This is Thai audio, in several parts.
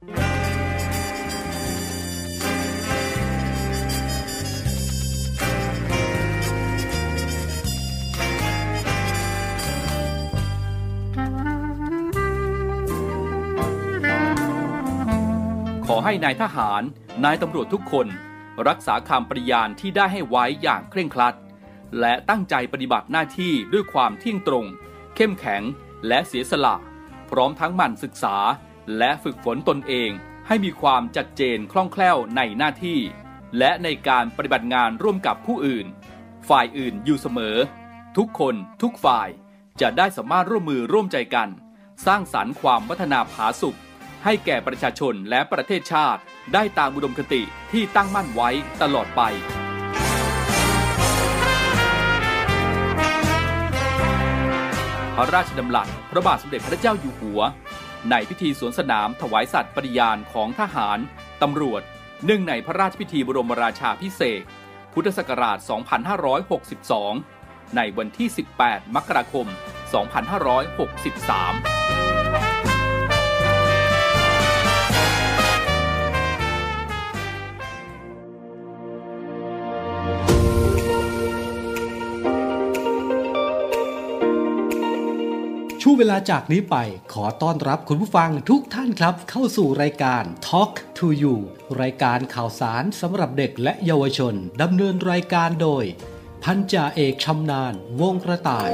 ขอให้นายทหาร นายตำรวจทุกคน รักษาคำปริญาณที่ได้ให้ไว้อย่างเคร่งครัด และตั้งใจปฏิบัติหน้าที่ด้วยความเที่ยงตรง เข้มแข็งและเสียสละ พร้อมทั้งหมั่นศึกษา และฝึกฝนตนเองให้มีความจัดเจนคล่องแคล่วในหน้าที่ และในการปฏิบัติงานร่วมกับผู้อื่น ฝ่ายอื่นอยู่เสมอ ทุกคนทุกฝ่ายจะได้สามารถร่วมมือร่วมใจกัน สร้างสรรค์ความวัฒนาผาสุกให้แก่ประชาชนและประเทศชาติ ได้ตามอุดมคติที่ตั้งมั่นไว้ตลอดไปพระราชดำรัสพระบาทสมเด็จพระเจ้าอยู่หัว ในพิธีสวนสนามถวายสัตว์ปฏิญาณของทหาร ตำรวจเนื่องในพระราชพิธีบรมราชาพิเศษ พุทธศักราช 2562 ในวันที่ 18 มกราคม 2563 ช่วงเวลาจากนี้ไปขอต้อนรับคุณผู้ฟังทุกท่านครับ เข้าสู่รายการ Talk to You รายการข่าวสารสำหรับเด็กและเยาวชนดำเนินรายการโดย พันจ่าเอกชำนาญวงกระต่าย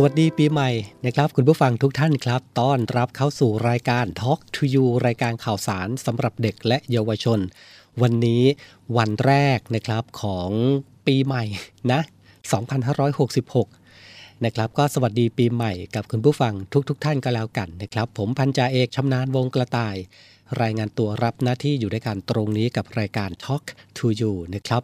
สวัสดีปีใหม่นะครับคุณผู้ฟังทุกท่านครับต้อนรับเข้าสู่รายการ Talk to You รายการข่าวสารสำหรับเด็กและเยาวชน วันนี้วันแรกนะครับของปีใหม่นะ 2566 นะครับก็สวัสดีปีใหม่กับคุณผู้ฟังทุกๆทท่านก็แล้วกันนะครับ ผมพันจ่าเอกชำนาญวงกระต่าย รายงานตัวรับหน้าที่อยู่ด้วยกันตรงนี้กับรายการ Talk to You นะครับ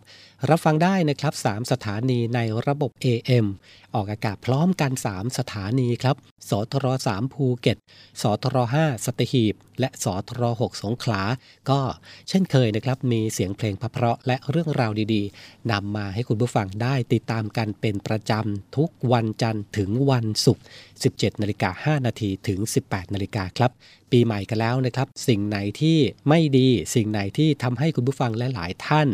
รับฟังได้นะครับ 3 สถานีในระบบ AM ออกอากาศพร้อมกัน 3 สถานีครับ สทร3ภูเก็ต สทร5สตหีบ และสทร6สงขลา ก็เช่นเคยนะครับ มีเสียงเพลงเพราะและเรื่องราวดีๆนำมาให้คุณผู้ฟังได้ติดตามกันเป็นประจำทุกวันจันทร์ถึงวันศุกร์ 17นาฬิกา5นาทีถึง 18นาฬิกาครับ ปีใหม่กันแล้วนะครับ สิ่งไหนที่ไม่ดีสิ่งไหนที่ทำให้คุณผู้ฟังและหลายท่าน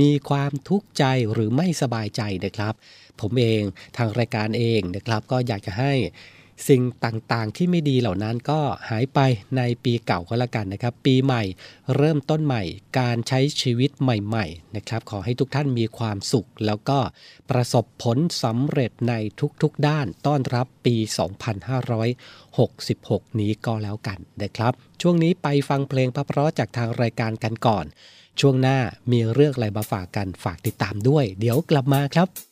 มีความทุกข์ใจหรือไม่สบายใจนะครับ ผมเองทางรายการเองนะครับ ก็อยากจะให้ สิ่งต่างๆ ที่ไม่ดีเหล่านั้นก็หายไปในปีเก่าก็แล้วกันนะครับ ปีใหม่เริ่มต้นใหม่ การใช้ชีวิตใหม่ๆนะครับ ขอให้ทุกท่านมีความสุข แล้วก็ประสบผลสำเร็จในทุกๆด้านต้อนรับปี 2566 นี้ก็แล้วกันนะครับ ช่วงนี้ไปฟังเพลงเพราะจากทางรายการกันก่อน ช่วงหน้ามีเรื่องอะไรมาฝากกันฝากติดตามด้วย เดี๋ยวกลับมาครับ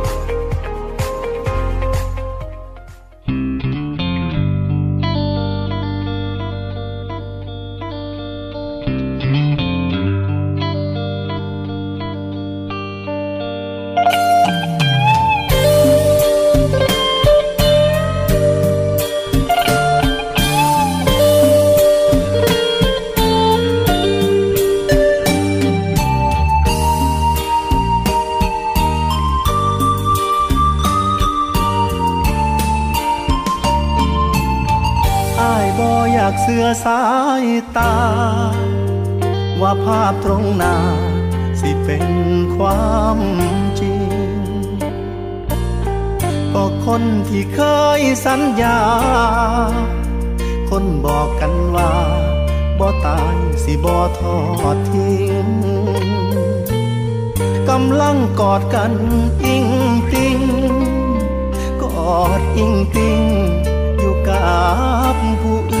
เสายตา ว่าภาพตรงหน้าสิเป็นความจริง ก็คนที่เคยสัญญา คนบอกกันว่าบ่ตายสิบ่ทอดทิ้งกำลังกอดกันอิงติงกอดอิงติงอยู่กับผู้อื่น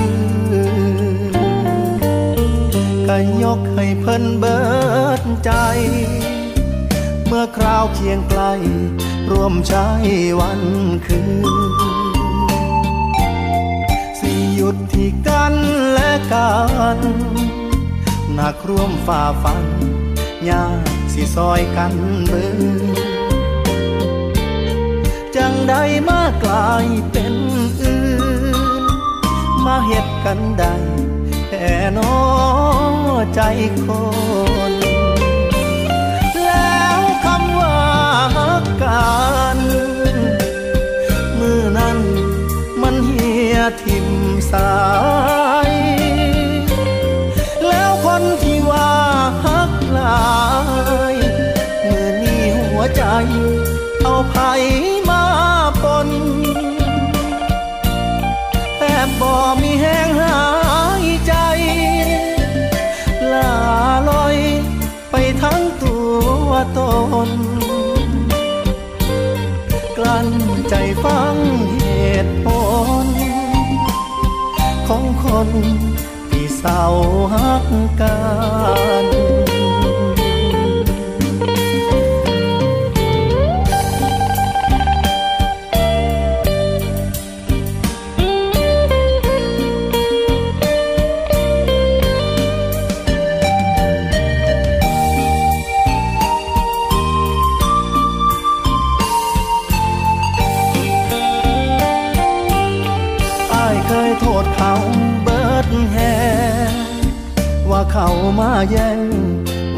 ก็ยกให้เพิ่นเบิดใจ เมื่อคราวเคียงไกล ร่วมใช้วันคืนสิหยุดที่กันและกันหนักร่วมฝ่าฟันยากสิซอยกันเบิดจังใดมากลายเป็นอื่น มาเหตุกันใดแค่นอ ใจคน แล้วคำว่าฮักกันมือนั้นมันเหียทิมสาย แล้วคนที่ว่าฮักลาย มือนี้หัวใจเอาไผ ใจฟังเหตุผล ของคนที่เศร้าหักกัน มาแย่ง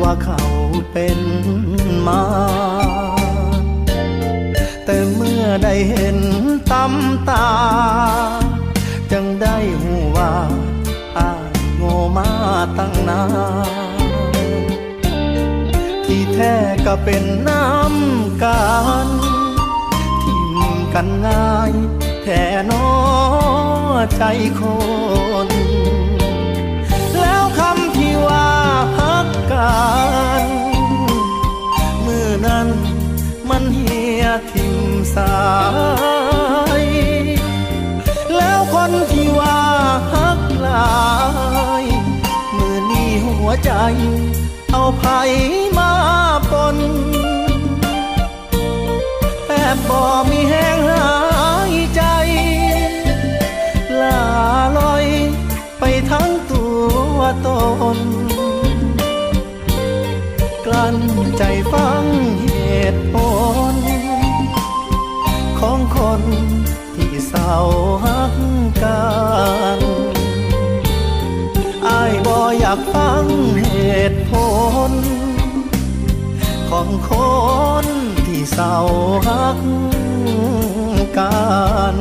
ว่าเขาเป็นมา แต่เมื่อได้เห็นตำตา จังได้หูว่าอ้ายโง่มาตั้งนานที่แท้ก็เป็นน้ำกันทิมกันง่ายแท่นอใจคน ฮักกันมือนั้นมันเหียทิมสายแล้วคนที่ว่าฮักลายเมื่อนี้หัวใจ เอาไผมาปนแอบบ่มีแห้งหายใจ ลาลอยไปทั้งตัวตน ใจฟังเหตุผล ของคนที่เศร้าหักกันอายบ่อยากฟังเหตุผล ของคนที่เศร้าหักกัน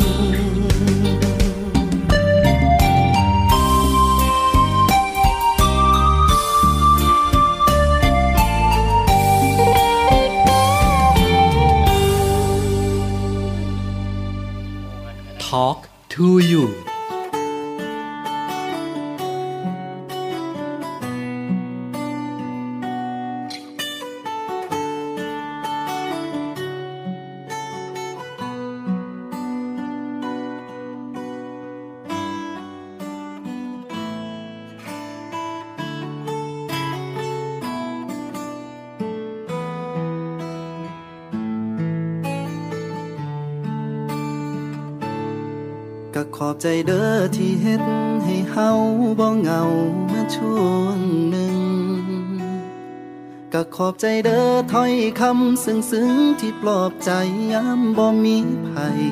to you ใจเด้อที่เฮ็ดให้เฮาบ่เหงามาช่วงหนึ่งก็ขอบใจเด้อถ้อยคำซึ้งๆที่ปลอบใจยามบ่มีภัย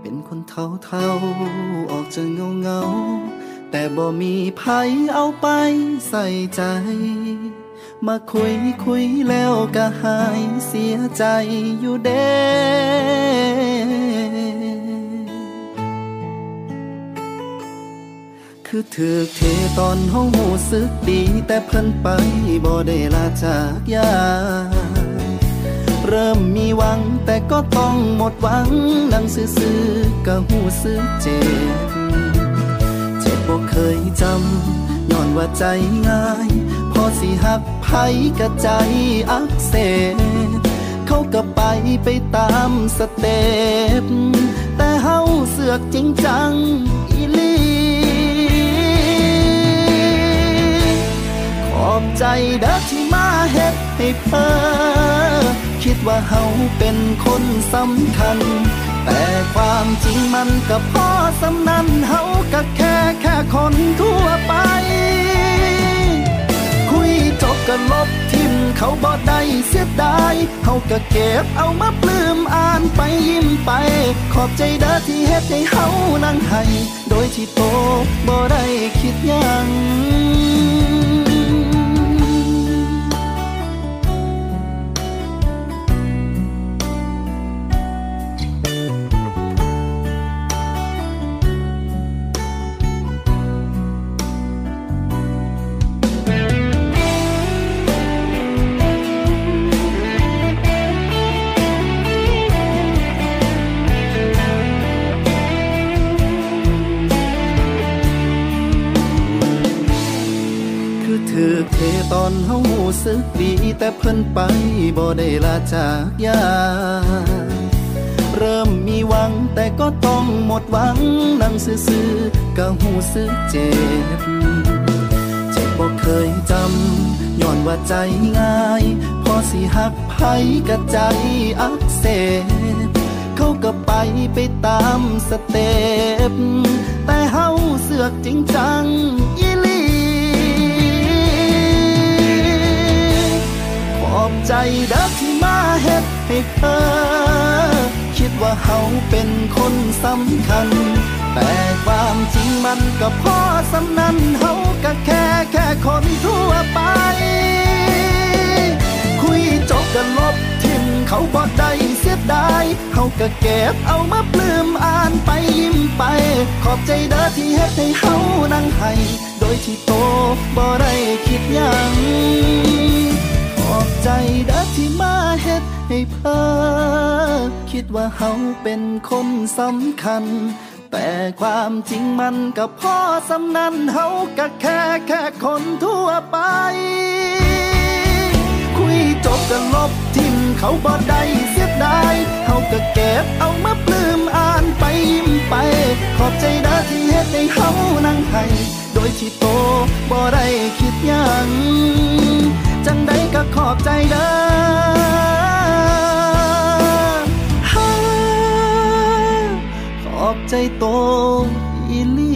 เป็นคนเท่าเท่าออกจะเงาเงาแต่บ่มีภัยเอาไปใส่ใจ มาคุยคุยแล้วก็หายเสียใจอยู่เด้ คือถือเทตอนห้องหูสึกดี แต่เพิ่นไปบ่ได้ลาจากยา เริ่มมีหวังแต่ก็ต้องหมดหวังดังซื่อๆก็หูสึกเจ็บ เจ็บบ่เคยจำย้อนว่าใจง่าย พอสิหักไผกะใจอักเสบเขาก็ไปไปตามสเต็ปแต่เฮาเสือกจริงจัง อบใจเด้อที่มาเฮ็ดให้เพอคิดว่าเฮาเป็นคนสำคัญ แต่ความจริงมันกับพ่อสำนันเฮาก็แค่แค่คนทั่วไป คุยจบกันลบทิมเขาบอดได้เสียดายเฮาก็เก็บเอามาปลื้มอ่านไปยิ้มไป ขอบใจเด้อที่เฮ็ดให้เฮานั่งให้ โดยที่โตบ่ได้คิดยัง นไปบ่ได้ลาจากยา เริ่มมีหวังแต่ก็ต้องหมดหวังนั่งซื่อๆก็หูสึกเจ็บ เจ็บบ่เคยจำย้อนว่าใจง่าย พอสิหักไผกะใจอักเสบเขาก็ไปไปตามสเต็ปแต่เฮาเสือกจริงจังอี อบใจเด้อที่มาเฮ็ดให้เธอ คิดว่าเฮาเป็นคนสำคัญ แต่ความจริงมันก็พ่อสำนันเฮาก็แค่แค่คนทั่วไป คุยจบกันลบทิมเขาบอดได้เสียดายเฮาก็เก็บเอามาปลื้มอ่านไปยิ้มไป ขอบใจเด้อที่เฮ็ดให้เฮานั่งให้โดยที่โตบ่ได้คิดยัง อบใจเด้อที่มาเฮ็ดให้เพอคิดว่าเฮาเป็นคนสำคัญ แต่ความจริงมันกับพ่อสำนันเฮาก็แค่แค่คนทั่วไป คุยจบกันลบทิมเขาบ่ได้เสียดายเฮาก็เก็บเอามาปลื้มอ่านไปยิ้มไป ขอบใจเด้อที่เฮ็ดให้เฮานั่งให้โดยที่โตบ่ได้คิดยัง จังใดก็ขอบใจเด้อขอบใจโตอีลี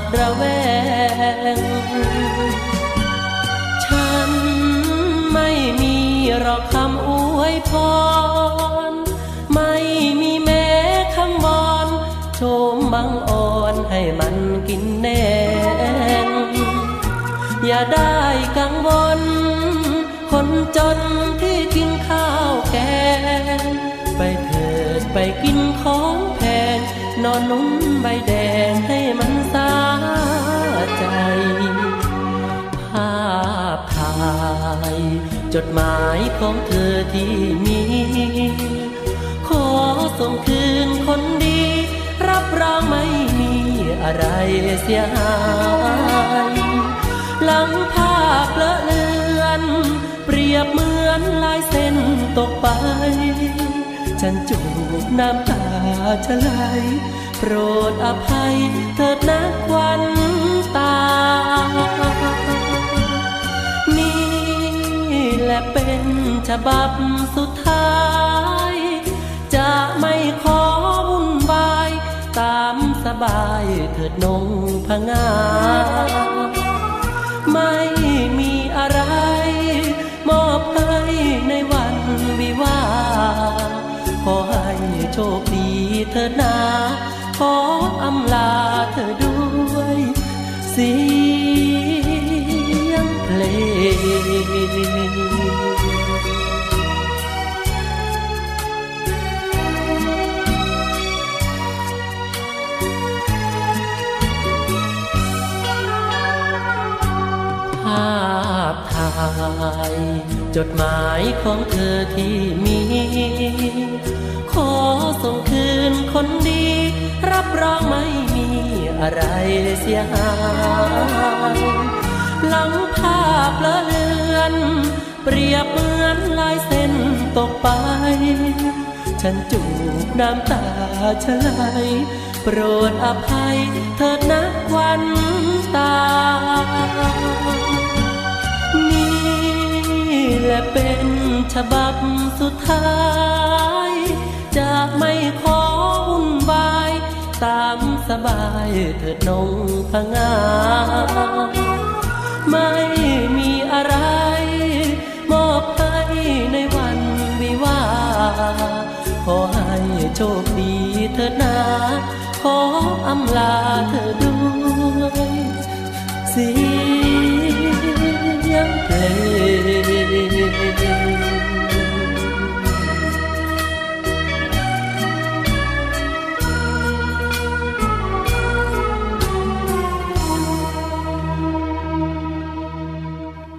ดระแวง ฉันไม่มีหรอกคำอวยพร ไม่มีแม้คำวอนโชมบังอ่อนให้มันกินแน่อย่าได้กังวล คนจนที่กินข้าวแกง ไปเถิดไปกินของแพง นอนนุ่มใบแดง จดหมายของเธอที่มี ขอส่งคืนคนดี รับรองไม่มีอะไรเสียหายหลังภาพเลอะเลือน เปรียบเหมือนลายเส้นตกไป ฉันจูบน้ำตาจะไหลโปรดอภัยเถิดนักวัน เป็นฉบับสุดท้าย จะไม่ขอวุ่นวาย ตามสบายเถิดนงพงา ไม่มีอะไร มอบให้ในวันวิวา ขอให้โชคดีเถิดนา ขออำลาเธอด้วยเสียงเพลงายจดหมายของเธอที่มี ขอส่งคืนคนดี รับรองไม่มีอะไรเสียหายหลังภาพละเลือน เปรียบเหมือนลายเส้นตกไป ฉันจูบน้ำตาชะไหลโปรดอภัยเถิดนักวันตา และเป็นฉบับสุดท้ายจะไม่ขอวุ่นวาย ตามสบายเถิดนงพงา ไม่มีอะไร มอบให้ในวันวิวา ขอให้โชคดีเถิดนา ขออำลาเธอด้วย เสียงเพลง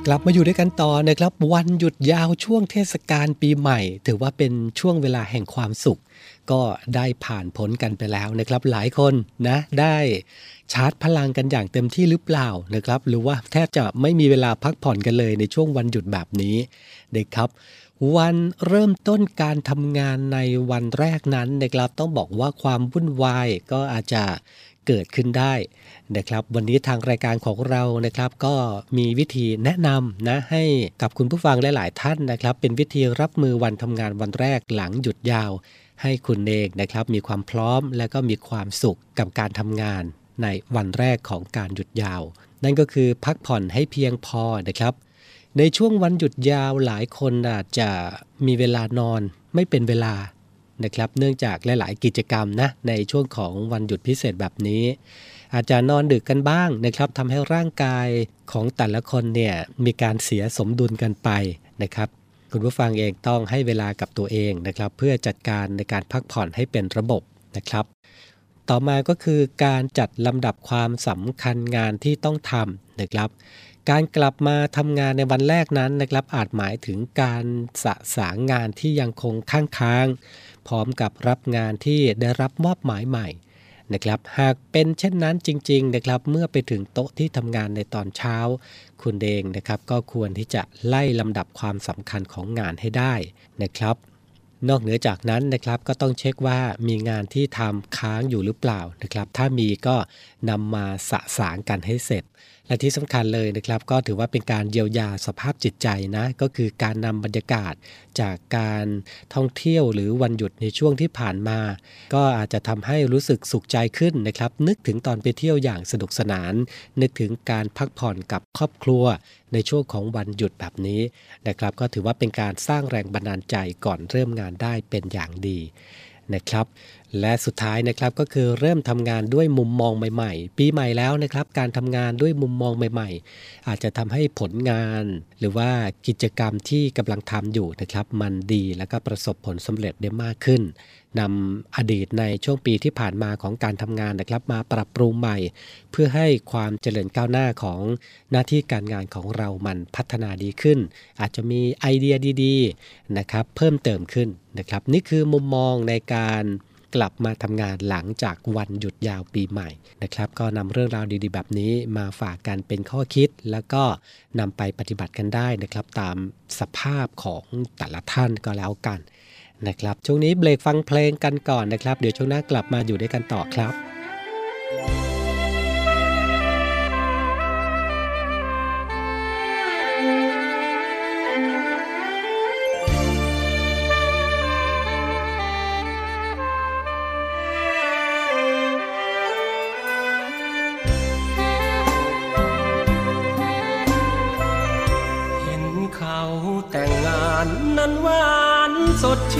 กลับมาอยู่ด้วยกันต่อนะครับวันหยุดยาวช่วงเทศกาลปีใหม่ ถือว่าเป็นช่วงเวลาแห่งความสุข ก็ได้ผ่านพ้นกันไปแล้วนะครับหลายคนนะ ได้ ชาร์จพลังกันอย่างเต็มที่หรือเปล่านะครับ หรือว่าแทบจะไม่มีเวลาพักผ่อนกันเลยในช่วงวันหยุดแบบนี้นะครับ วันเริ่มต้นการทำงานในวันแรกนั้นนะครับ ต้องบอกว่าความวุ่นวายก็อาจจะเกิดขึ้นได้นะครับ วันนี้ทางรายการของเรานะครับ ก็มีวิธีแนะนำนะให้กับคุณผู้ฟังหลาย ๆ ท่านนะครับ เป็นวิธีรับมือวันทำงานวันแรกหลังหยุดยาว ให้คุณเองนะครับ มีความพร้อมและก็มีความสุขกับการทำงาน ในวันแรกของการหยุดยาว นั่นก็คือพักผ่อนให้เพียงพอนะครับ ในช่วงวันหยุดยาวหลายคนอาจจะมีเวลานอนไม่เป็นเวลานะครับ เนื่องจากหลาย ๆ กิจกรรมนะในช่วงของวันหยุดพิเศษแบบนี้ อาจจะนอนดึกกันบ้างนะครับทำให้ร่างกายของแต่ละคนเนี่ยมีการเสียสมดุลกันไปนะครับคุณผู้ฟังเองต้องให้เวลากับตัวเองนะครับ เพื่อจัดการในการพักผ่อนให้เป็นระบบนะครับ ต่อมาก็คือการจัดลำดับความสำคัญงานที่ต้องทำนะครับ การกลับมาทำงานในวันแรกนั้นนะครับ อาจหมายถึงการสะสางงานที่ยังคงค้างค้างพร้อมกับรับงานที่ได้รับมอบหมายใหม่นะครับหากเป็นเช่นนั้นจริงๆนะครับเมื่อไปถึงโต๊ะที่ทำงานในตอนเช้า คุณเองนะครับก็ควรที่จะไล่ลำดับความสำคัญของงานให้ได้นะครับ นอกเหนือจากนั้นนะครับก็ต้องเช็คว่ามีงานที่ทำค้างอยู่หรือเปล่านะครับ ถ้ามีก็นำมาสะสางกันให้เสร็จ และที่สำคัญเลยนะครับ ก็ถือว่าเป็นการเยียวยาสภาพจิตใจนะก็คือการนำบรรยากาศจากการท่องเที่ยวหรือวันหยุดในช่วงที่ผ่านมา ก็อาจจะทำให้รู้สึกสุขใจขึ้นนะครับ นึกถึงตอนไปเที่ยวอย่างสนุกสนาน นึกถึงการพักผ่อนกับครอบครัว ในช่วงของวันหยุดแบบนี้นะครับ ก็ถือว่าเป็นการสร้างแรงบันดาลใจก่อนเริ่มงานได้เป็นอย่างดีนะครับ และสุดท้ายนะครับก็คือเริ่มทำงานด้วยมุมมองใหม่ ๆ ปีใหม่แล้วนะครับ การทำงานด้วยมุมมองใหม่ ๆ อาจจะทำให้ผลงาน หรือว่ากิจกรรมที่กำลังทำอยู่นะครับ มันดีแล้วก็ประสบผลสำเร็จได้มากขึ้นนำอดีตในช่วงปีที่ผ่านมาของการทำงานนะครับ มาปรับปรุงใหม่ เพื่อให้ความเจริญก้าวหน้าของหน้าที่การงานของเรามันพัฒนาดีขึ้น อาจจะมีไอเดียดี ๆ นะครับ เพิ่มเติมขึ้นนะครับ นี่คือมุมมองในการ กลับมาทำงานหลังจากวันหยุดยาวปีใหม่นะครับ ก็นำเรื่องราวดีๆ แบบนี้มาฝากกันเป็นข้อคิด แล้วก็นำไปปฏิบัติกันได้นะครับ ตามสภาพของแต่ละท่านก็แล้วกันนะครับช่วงนี้เบรกฟังเพลงกันก่อนนะครับ เดี๋ยวช่วงหน้ากลับมาอยู่ด้วยกันต่อครับ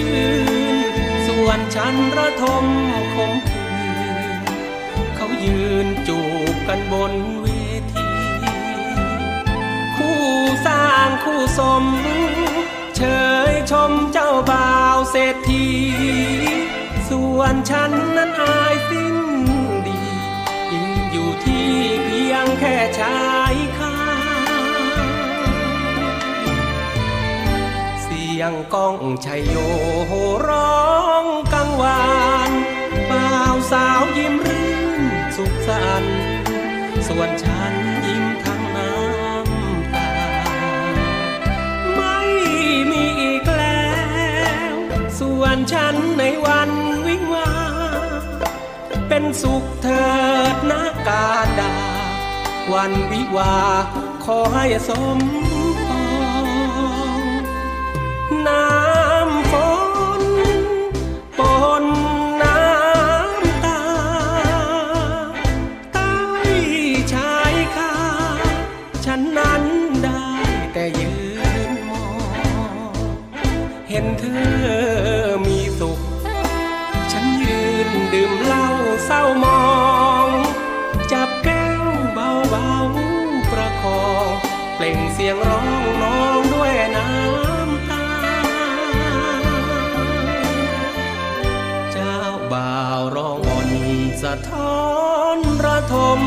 สดชื่นส่วนฉันระทมคมคืน เขายืนจูบกันบนเวที คู่สร้างคู่สมเชยชมเจ้าบ่าวเศรษฐี ส่วนฉันนั้นอายสิ้นดียืนอยู่ที่เพียงแค่ชายคาี ยงก้องชัยโยโหร้องกังวานบ่าวสาวยิ้มรื่นสุขสันต์ส่วนฉันยิ้มทั้งน้ำตา ไม่มีอีกแล้ว ส่วนฉันในวันวิวาเป็นสุขเถิดนากาดา วันวิวาขอให้สม น้ำฝนปนน้ำตา ใต้ชายคาฉันนั้นได้แต่ยืนมอง เห็นเธอมีสุข ฉันยืนดื่มเหล้าเศร้ามอง จับแก้วเบาๆประคอง เปล่งเสียงร้องน้อง ทม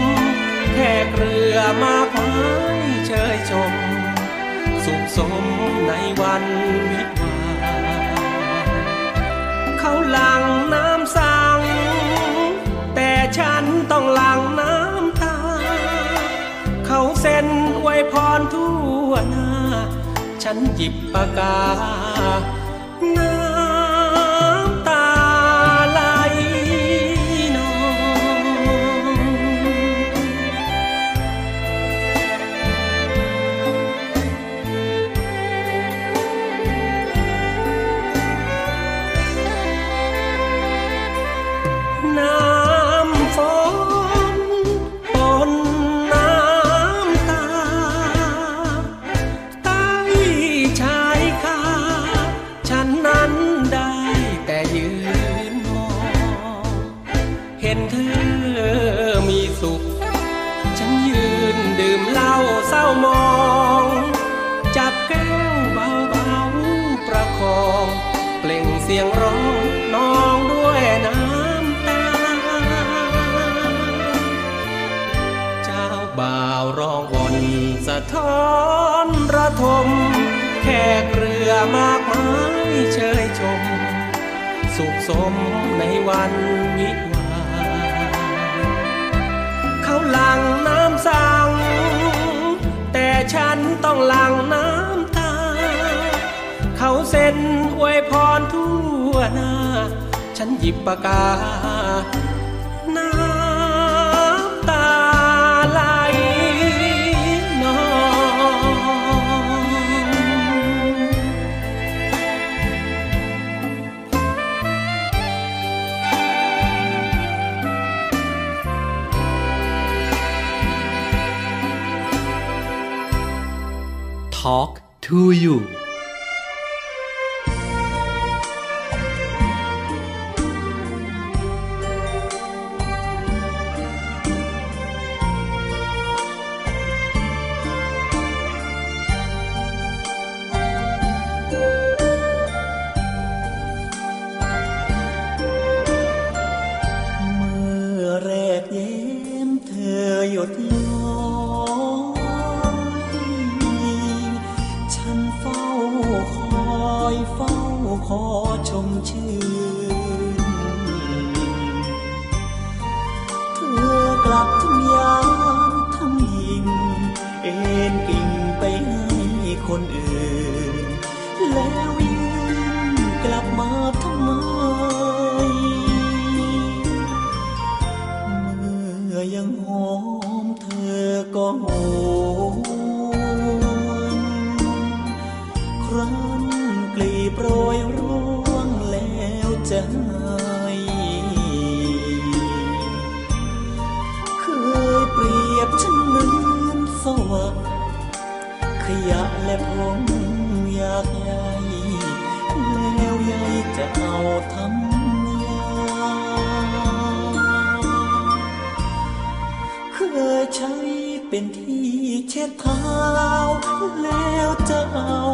แขกเรือมากมายเชยชม สุขสมในวันวิวาเขาหลังน้ำสัง แต่ฉันต้องหลังน้ำตา เขาเซ็นไว้พรทั่วหน้า ฉันหยิบปากกา มากมายเชยชม สุขสมในวันวิวาเขาหลังน้ำสัง แต่ฉันต้องหลังน้ำตา เขาเซ็นอวยพรทั่วหน้า ฉันหยิบปากกา Talk to you ยเท้าแล้วจะเอา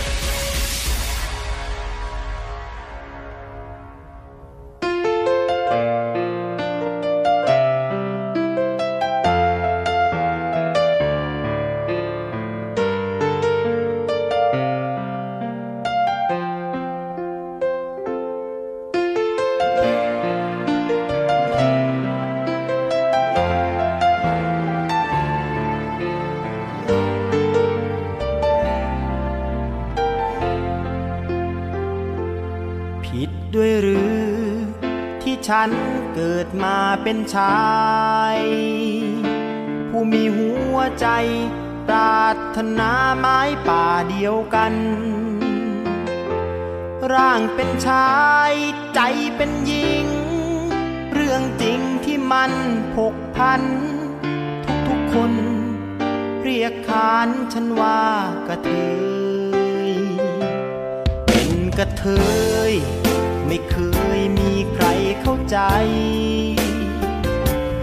ผิดด้วยหรือ ที่ฉันเกิดมาเป็นชาย ผู้มีหัวใจปรารถนาไม้ป่าเดียวกัน ร่างเป็นชายใจเป็นหญิง เรื่องจริงที่มันผกพัน ทุกๆคน เรียกขานฉันว่ากระเทยเป็นกระเทย เข้าใจ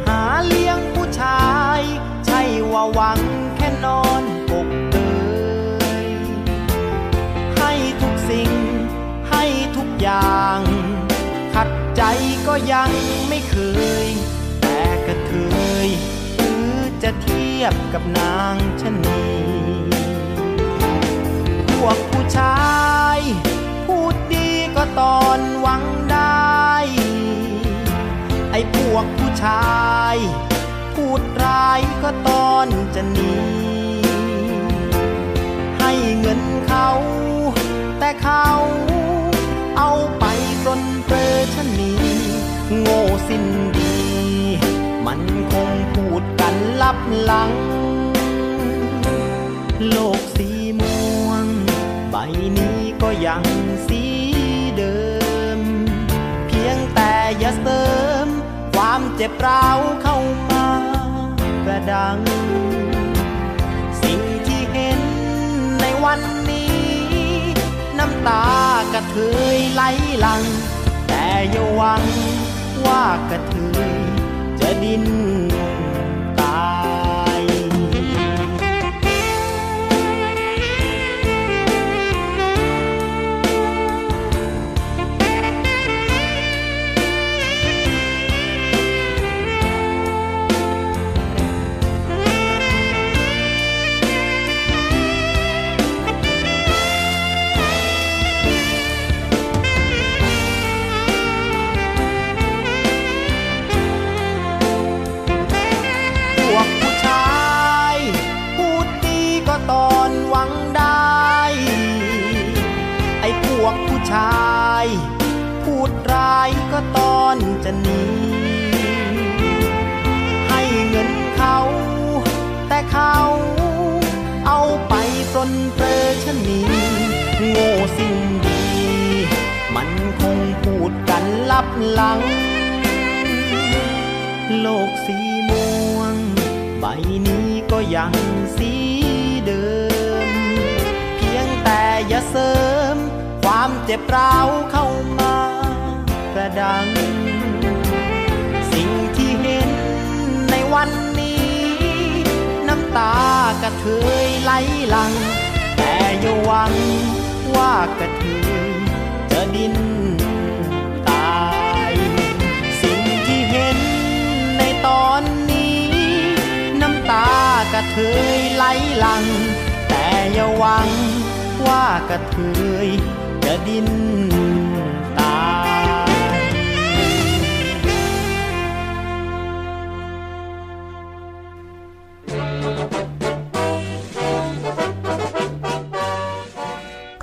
หาเลี้ยงผู้ชาย ใช่ว่าหวังแค่นอนอกเตยให้ทุกสิ่ง ให้ทุกอย่าง ขัดใจก็ยังไม่เคย แต่กระเทยหรือจะเทียบกับนางชะนีพวกผู้ชาย พูดดีก็ตอนหวังได้ อ้พวกผู้ชาย พูดร้ายก็ตอนจะหนี ให้เงินเขา แต่เขาเอาไปปลนเปรอชนีโง่สิ้นดี มันคงพูดกันลับหลัง โลกสีม่วง ใบนี้ก็ยังสีเดิม เพียงแต่อย่าเสริ ความเจ็บร้าวเข้ามากระดัง สิ่งที่เห็นในวันนี้ น้ำตากระเทยไหลหลัง แต่อย่าหวังว่ากระเทยจะดิ้น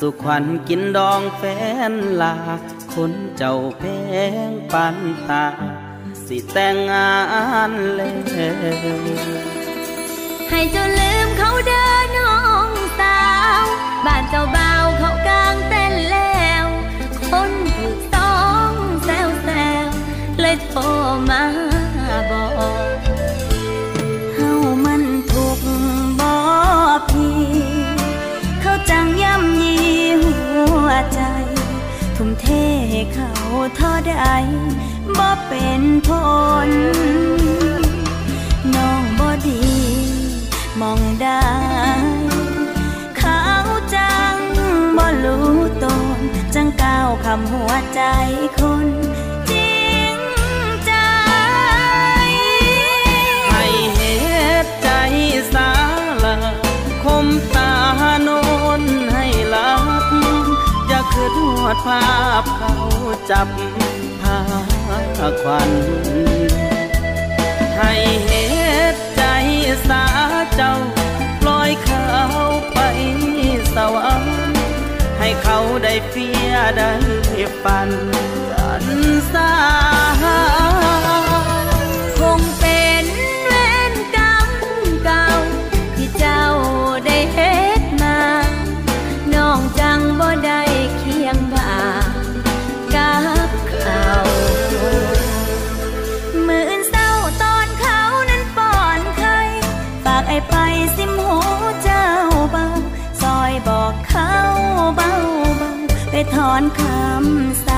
สุขวัญกินดองแฟนลา คนเจ้าแพงปันตา สิแต่งงานเลยให้เจ้าลืมเขาเดินน้องสาว บ้านเจ้าบ่าวเขากลางเต้นแล้ว คนถูกต้องแซวแซวเลยโทรมาบอกเฮามันถูกบอพี่เขาจังย่ำยีหัวใจ ทุ่มเทให้เขาทอใดบ่เป็นผลน้องบ่ดี มองได้เขาจังบ่รู้ตนจังก้าวคำหัวใจคน อดภาพเขาจับพาควันให้เหตุใจสาเจ้า ปล่อยเขาไปสวรรค์ให้เขาได้เฟียได้ปันกันสา อนคำส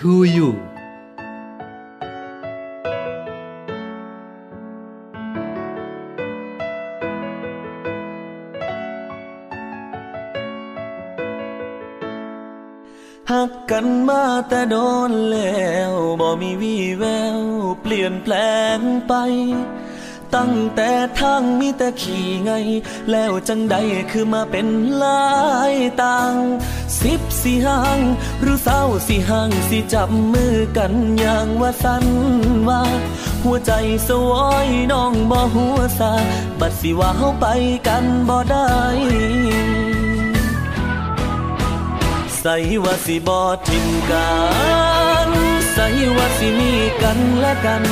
to you หักกันมาแต่โดนแล้ว บ่มีวี่แวว เปลี่ยนแปลงไป ตั้งแต่ทางมีแต่ขี่ไง แล้วจังใดคือมาเป็นลายต่างสิบสี่ห้าง หรือเศร้าสี่ห้างสิจับมือกันอย่างว่าสันว่า หัวใจสวอยน้องบ่หัวซาบัดสิว่าเฮาไปกันบ่ได้ใส่ว่าสิบอทิมกัน ใส่ว่าสิมีกันและกัน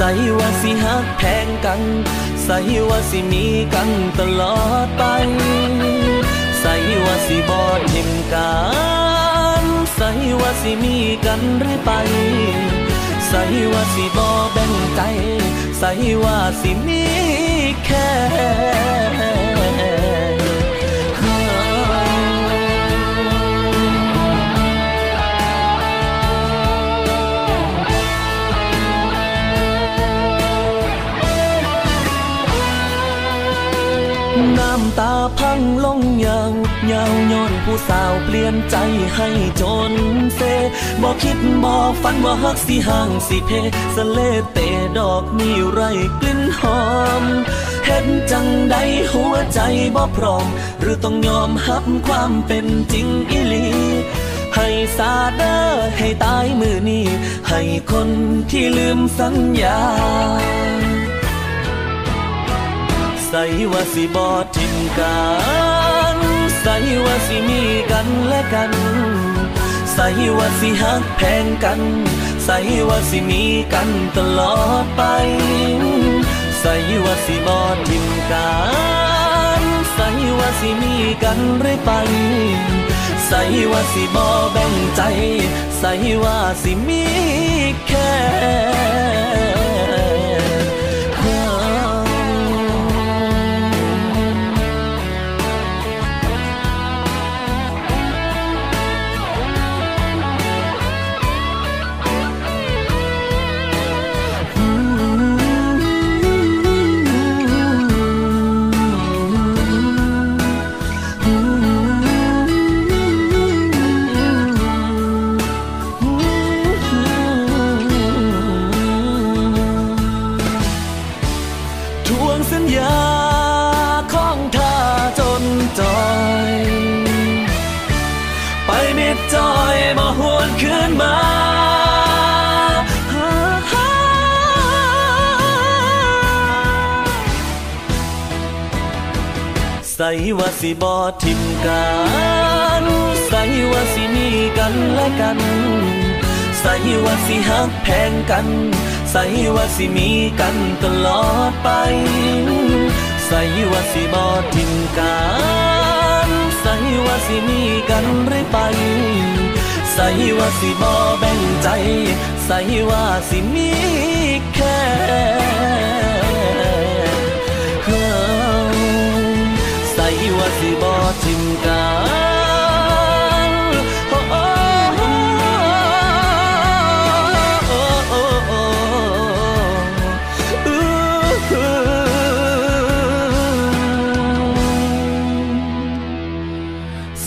ใส่ว่าสิหักแพงกัน ใส่ว่าสิมีกันตลอดไป ใส่ว่าสิบอทิมกันใส่ว่าสิมีกันหรือไป ใส่ว่าสิบอแบ่งใจ ใส่ว่าสิมีแค่ สาวเปลี่ยนใจให้จนเซบอกคิดบอกฝันว่าฮักสิห่างสิเพสเลเตดอกมีไรกลิ่นหอมเห็นจังใดหัวใจบ่พร้อม หรือต้องยอมฮับความเป็นจริงอิลีให้ซาเดอให้ตายมือนี้ ให้คนที่ลืมสัญญา ใส่ว่าสิบอทิมกัน ส่ว่าสิมีกันและกัน ใส่ว่าสิหักแพงกัน ใส่ว่าสิมีกันตลอดไป ใส่ว่าสิบอทิมกันใส่ว่าสิมีกันเรื่อยไป ใส่ว่าสิบอแบ่งใจ ใส่ว่าสิมีแค่ ใส่ว่าสิบอทิมกันใส่ว่าสิมีกันและกันใส่ว่าสิหักแพงกันใส่ว่าสิมีกันตลอดไปใส่ว่าสิบอทิมกันใส่ว่าสิมีกันเรื่อยไปใส่ว่าสิบอแบ่งใจใส่ว่าสิมีแค่ ทิมกัน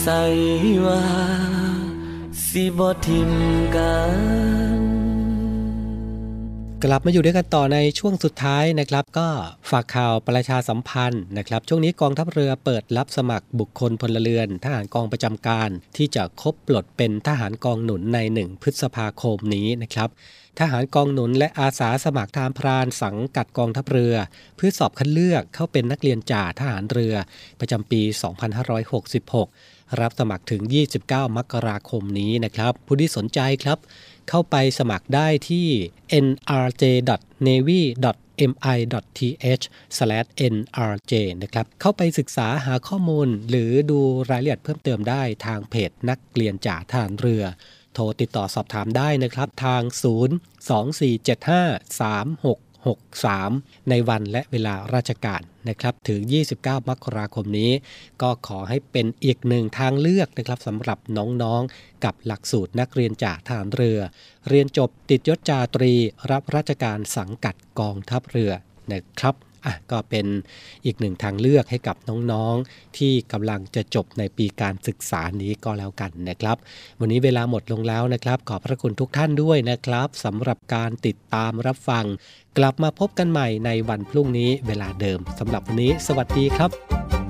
ใส่ว่าสิบทิมกัน กลับมาอยู่ด้วยกันต่อในช่วงสุดท้ายนะครับ ก็ฝากข่าวประชาสัมพันธ์นะครับ ช่วงนี้กองทัพเรือเปิดรับสมัครบุคคลพลเรือน ทหารกองประจำการ ที่จะครบปลดเป็นทหารกองหนุนใน 1 พฤษภาคมนี้นะครับทหารกองหนุนและอาสาสมัครทหารพรานสังกัดกองทัพเรือ เพื่อสอบคัดเลือกเข้าเป็นนักเรียนจ่าทหารเรือ ประจำปี 2566 รับสมัครถึง 29 มกราคมนี้นะครับ ผู้ที่สนใจครับ เข้าไปสมัครได้ที่ nrj.navy.mi.th/nrj นะครับ เข้าไปศึกษาหาข้อมูล หรือดูรายละเอียดเพิ่มเติมได้ทางเพจนักเรียนจ่าทหารเรือ โทรติดต่อสอบถามได้นะครับทาง 0247536 2563 ในวันและเวลาราชการนะครับถึง 29 มกราคมนี้ ก็ขอให้เป็นอีกหนึ่งทางเลือกนะครับสำหรับน้องๆ กับหลักสูตรนักเรียนจ่าทหารเรือ เรียนจบติดยศจาตรี รับราชการสังกัดกองทัพเรือนะครับ อะก็เป็นอีกหนึ่งทางเลือกให้กับน้องๆ ที่กำลังจะจบในปีการศึกษานี้ก็แล้วกันนะครับ วันนี้เวลาหมดลงแล้วนะครับ ขอบพระคุณทุกท่านด้วยนะครับสำหรับการติดตามรับฟัง กลับมาพบกันใหม่ในวันพรุ่งนี้เวลาเดิมสำหรับวันนี้ สวัสดีครับ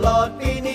Lord beneath.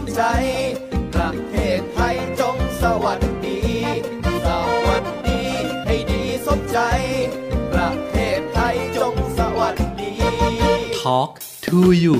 มใจ ประเทศไทยจงสวัสดี สวัสดี ให้ดีสมใจ ประเทศไทยจงสวัสดี Talk to you